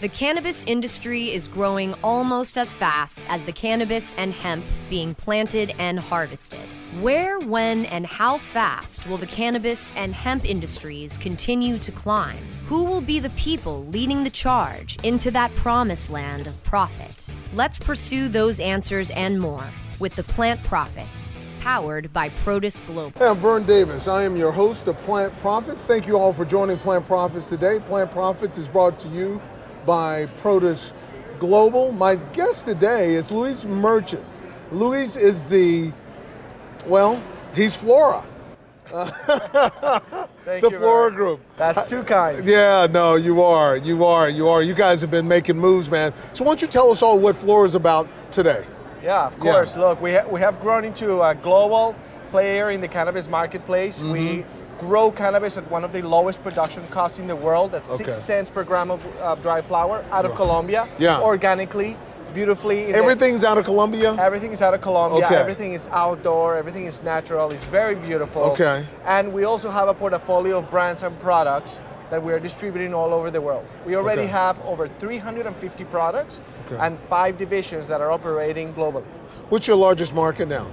The cannabis industry is growing almost as fast as the cannabis and hemp being planted and harvested. Where, when, and how fast will the cannabis and hemp industries continue to climb? Who will be the people leading the charge into that promised land of profit? Let's pursue those answers and more with the Plant Profits, powered by Protus Global. Hey, I'm Vern Davis. I am your host of Plant Profits. Thank you all for joining Plant Profits today. Plant Profits is brought to you by Protus Global. My guest today is Luis Merchan. Luis is the, well, he's Flora. Thank the Flora. Group. That's too kind. Yeah, no, you are. You are. You are. You guys have been making moves, man. So why don't you tell us all what Flora is about today? Yeah, of Yeah. course. Look, we, ha- we have grown into a global player in the cannabis marketplace. Mm-hmm. We grow cannabis at one of the lowest production costs in the world, at Okay. six cents per gram of uh, dry flower out of Colombia, Yeah. organically, beautifully. in the- Everything's out of Colombia? Everything is out of Colombia. Okay. Everything is outdoor. Everything is natural. It's very beautiful. Okay. And we also have a portfolio of brands and products that we are distributing all over the world. We already Okay. have over 350 products Okay. and five divisions that are operating globally. What's your largest market now?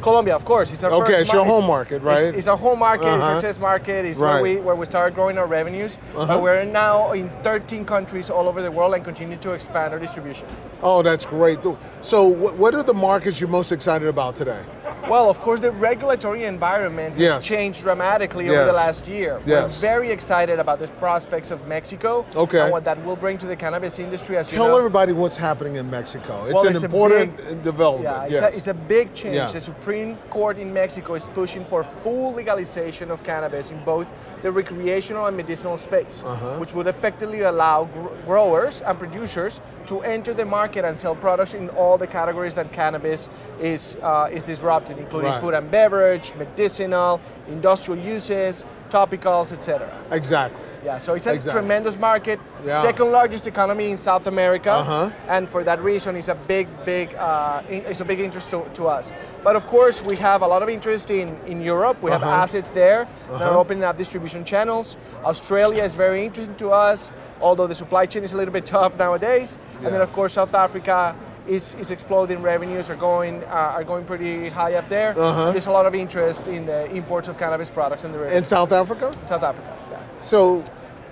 Colombia, of course, it's our Okay, first it's your home market, right? It's, it's our home market. It's Uh-huh. our test market. It's Right. where we where we started growing our revenues. Uh-huh. But we're now in 13 countries all over the world and continue to expand our distribution. Oh, that's great. So, what are the markets you're most excited about today? Well, of course, the regulatory environment has Yes. changed dramatically over the last year. Yes. We're very excited about the prospects of Mexico Okay. and what that will bring to the cannabis industry. As Tell you know, everybody what's happening in Mexico. It's Well, an it's important big- development. Yeah, it's, a, it's a big change. Yeah. The Supreme Court in Mexico is pushing for full legalization of cannabis in both the recreational and medicinal space, Uh-huh. which would effectively allow gr- growers and producers to enter the market and sell products in all the categories that cannabis is uh, is disrupting, including Right. food and beverage, medicinal, industrial uses, topicals, etc. exactly. Yeah, so it's a Exactly. tremendous market, Yeah. second largest economy in South America, Uh-huh. and for that reason, it's a big, big, uh, it's a big interest to, to us. But of course, we have a lot of interest in, in Europe. We have Uh-huh. assets there Uh-huh. opening up distribution channels. Australia is very interesting to us, although the supply chain is a little bit tough nowadays. And then, of course, South Africa. Is, is exploding revenues are going uh, are going pretty high up there. Uh-huh. There's a lot of interest in the imports of cannabis products and the In South Africa? South Africa. Yeah. So,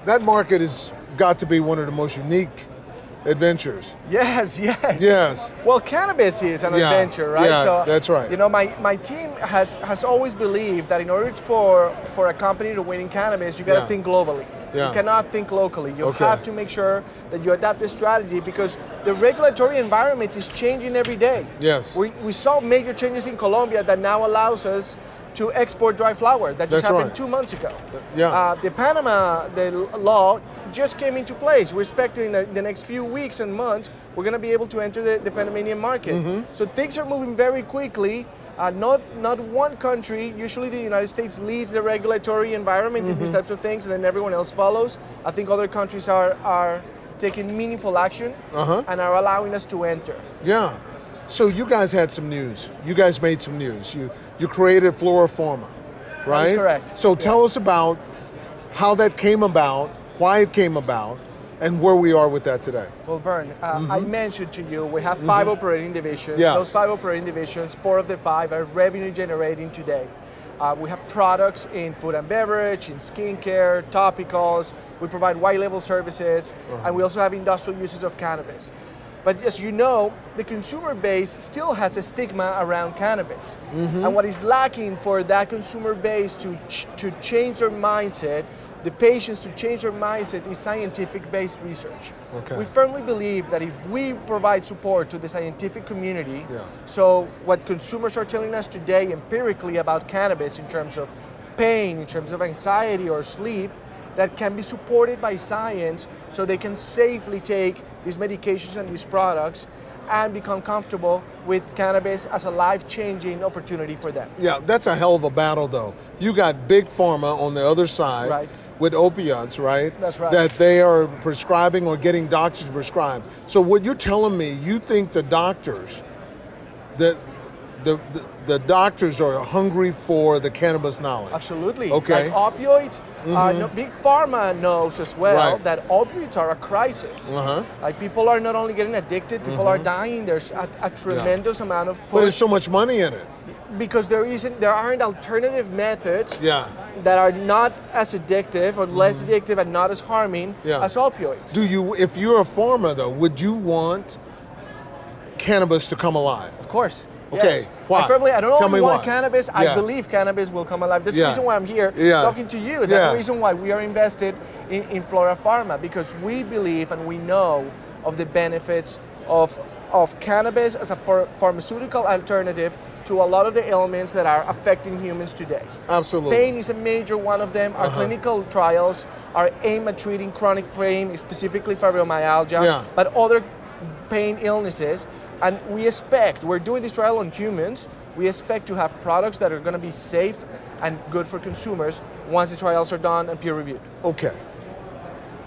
that market has got to be one of the most unique adventures. Yes, yes. Yes. Well, cannabis is an Yeah, adventure, right? yeah, that's right. You know, my, my team has, has always believed that in order for, for a company to win in cannabis, you got to Yeah. think globally. Yeah. You cannot think locally. You Okay. have to make sure that you adapt the strategy because the regulatory environment is changing every day. Yes. We, we saw major changes in Colombia that now allows us to export dry flower. That just That's happened right. two months ago. yeah. Uh, the Panama the law just came into place. We're expecting that in the next few weeks and months we're going to be able to enter the, the Panamanian market. Mm-hmm. So things are moving very quickly. Uh, not not one country. Usually the United States leads the regulatory environment in Mm-hmm. these types of things, and then everyone else follows. I think other countries are are taking meaningful action Uh-huh. and are allowing us to enter. Yeah. So you guys had some news. You guys made some news. You you created Flora Pharma, right? correct. So tell Yes. us about how that came about, why it came about, and where we are with that today. Well, Vern, uh, I mentioned to you we have 5 operating divisions. Mm-hmm. Yes. Those five operating divisions, four of the five are revenue generating today. Uh, we have products in food and beverage, in skincare, topicals. We provide white label services, and we also have industrial uses of cannabis. But as you know, the consumer base still has a stigma around cannabis. And what is lacking for that consumer base to, ch- to change their mindset, the patients to change their mindset, is scientific based research. Okay. We firmly believe that if we provide support to the scientific community, Yeah. so what consumers are telling us today empirically about cannabis in terms of pain, in terms of anxiety or sleep, that can be supported by science so they can safely take these medications and these products and become comfortable with cannabis as a life-changing opportunity for them. Yeah, that's a hell of a battle, though. You got big pharma on the other side Right. With opiates, right? That's right. That they are prescribing or getting doctors to prescribe. So what you're telling me, you think the doctors, that the, the, the doctors are hungry for the cannabis knowledge. Absolutely. Okay. Like opioids, uh, no, big pharma knows as well Mm-hmm. Right. that opioids are a crisis. Uh-huh. Like people are not only getting addicted, people are dying. There's a, a tremendous amount of But there's so much money in it. Because there isn't, there aren't alternative methods Yeah. that are not as addictive or less addictive and not as harming Mm-hmm. Yeah. as opioids. Do you, if you're a farmer though, would you want cannabis to come alive? Of course. Okay, Yes. why? I firmly, I don't Tell only want why. cannabis. I believe cannabis will come alive. That's Yeah. the reason why I'm here Yeah. talking to you. That's Yeah. the reason why we are invested in, in Flora Pharma because we believe and we know of the benefits of of cannabis as a ph- pharmaceutical alternative to a lot of the ailments that are affecting humans today. Absolutely. Pain is a major one of them. Our Uh-huh. clinical trials are aimed at treating chronic pain, specifically fibromyalgia, Yeah. but other pain illnesses. And we expect, we're doing this trial on humans, we expect to have products that are going to be safe and good for consumers once the trials are done and peer reviewed. Okay.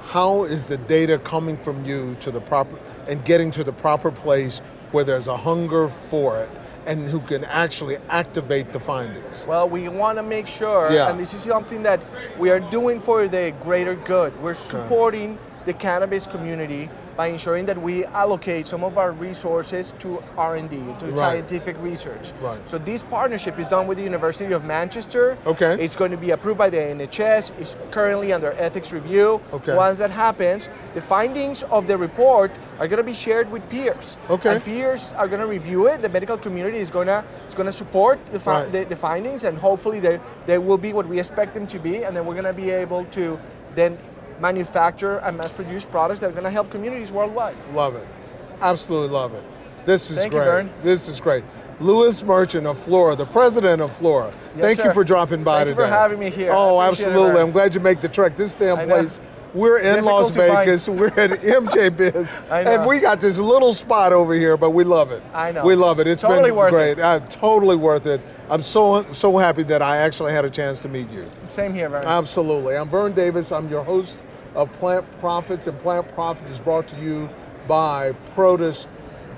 How is the data coming from you to the proper and getting to the proper place where there's a hunger for it and who can actually activate the findings? Well, we want to make sure, Yeah. and this is something that we are doing for the greater good. We're supporting the cannabis community by ensuring that we allocate some of our resources to R&D, to Right. scientific research. Right. So this partnership is done with the University of Manchester. Okay. It's going to be approved by the NHS. It's currently under ethics review. Okay. Once that happens, the findings of the report are going to be shared with peers. Okay. And peers are going to review it. The medical community is going to is going to support the, fi- Right. the, the findings, and hopefully they they will be what we expect them to be, and then we're going to be able to then manufacture and mass produce products that are going to help communities worldwide. Love it. Absolutely love it. This is Thank you, great. Vern. This is great. Louis Merchan of Flora, the president of Flora. Yes, Thank you for dropping by today. Thank you for having me here. Oh, appreciate it, absolutely. I'm glad you make the trek. This damn place. We're in Difficult Las. Vegas. We're at MJ Biz. And we got this little spot over here, but we love it. I know. We love it. It's Totally been great. it. Uh, totally worth it. I'm so so happy that I actually had a chance to meet you. Same here, Vern. Absolutely. I'm Vern Davis. I'm your host of Plant Profits, and Plant Profits is brought to you by Protus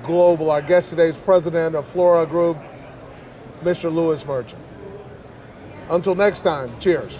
Global. Our guest today is president of Flora Growth, Mr. Lewis Merchan. Until next time, cheers.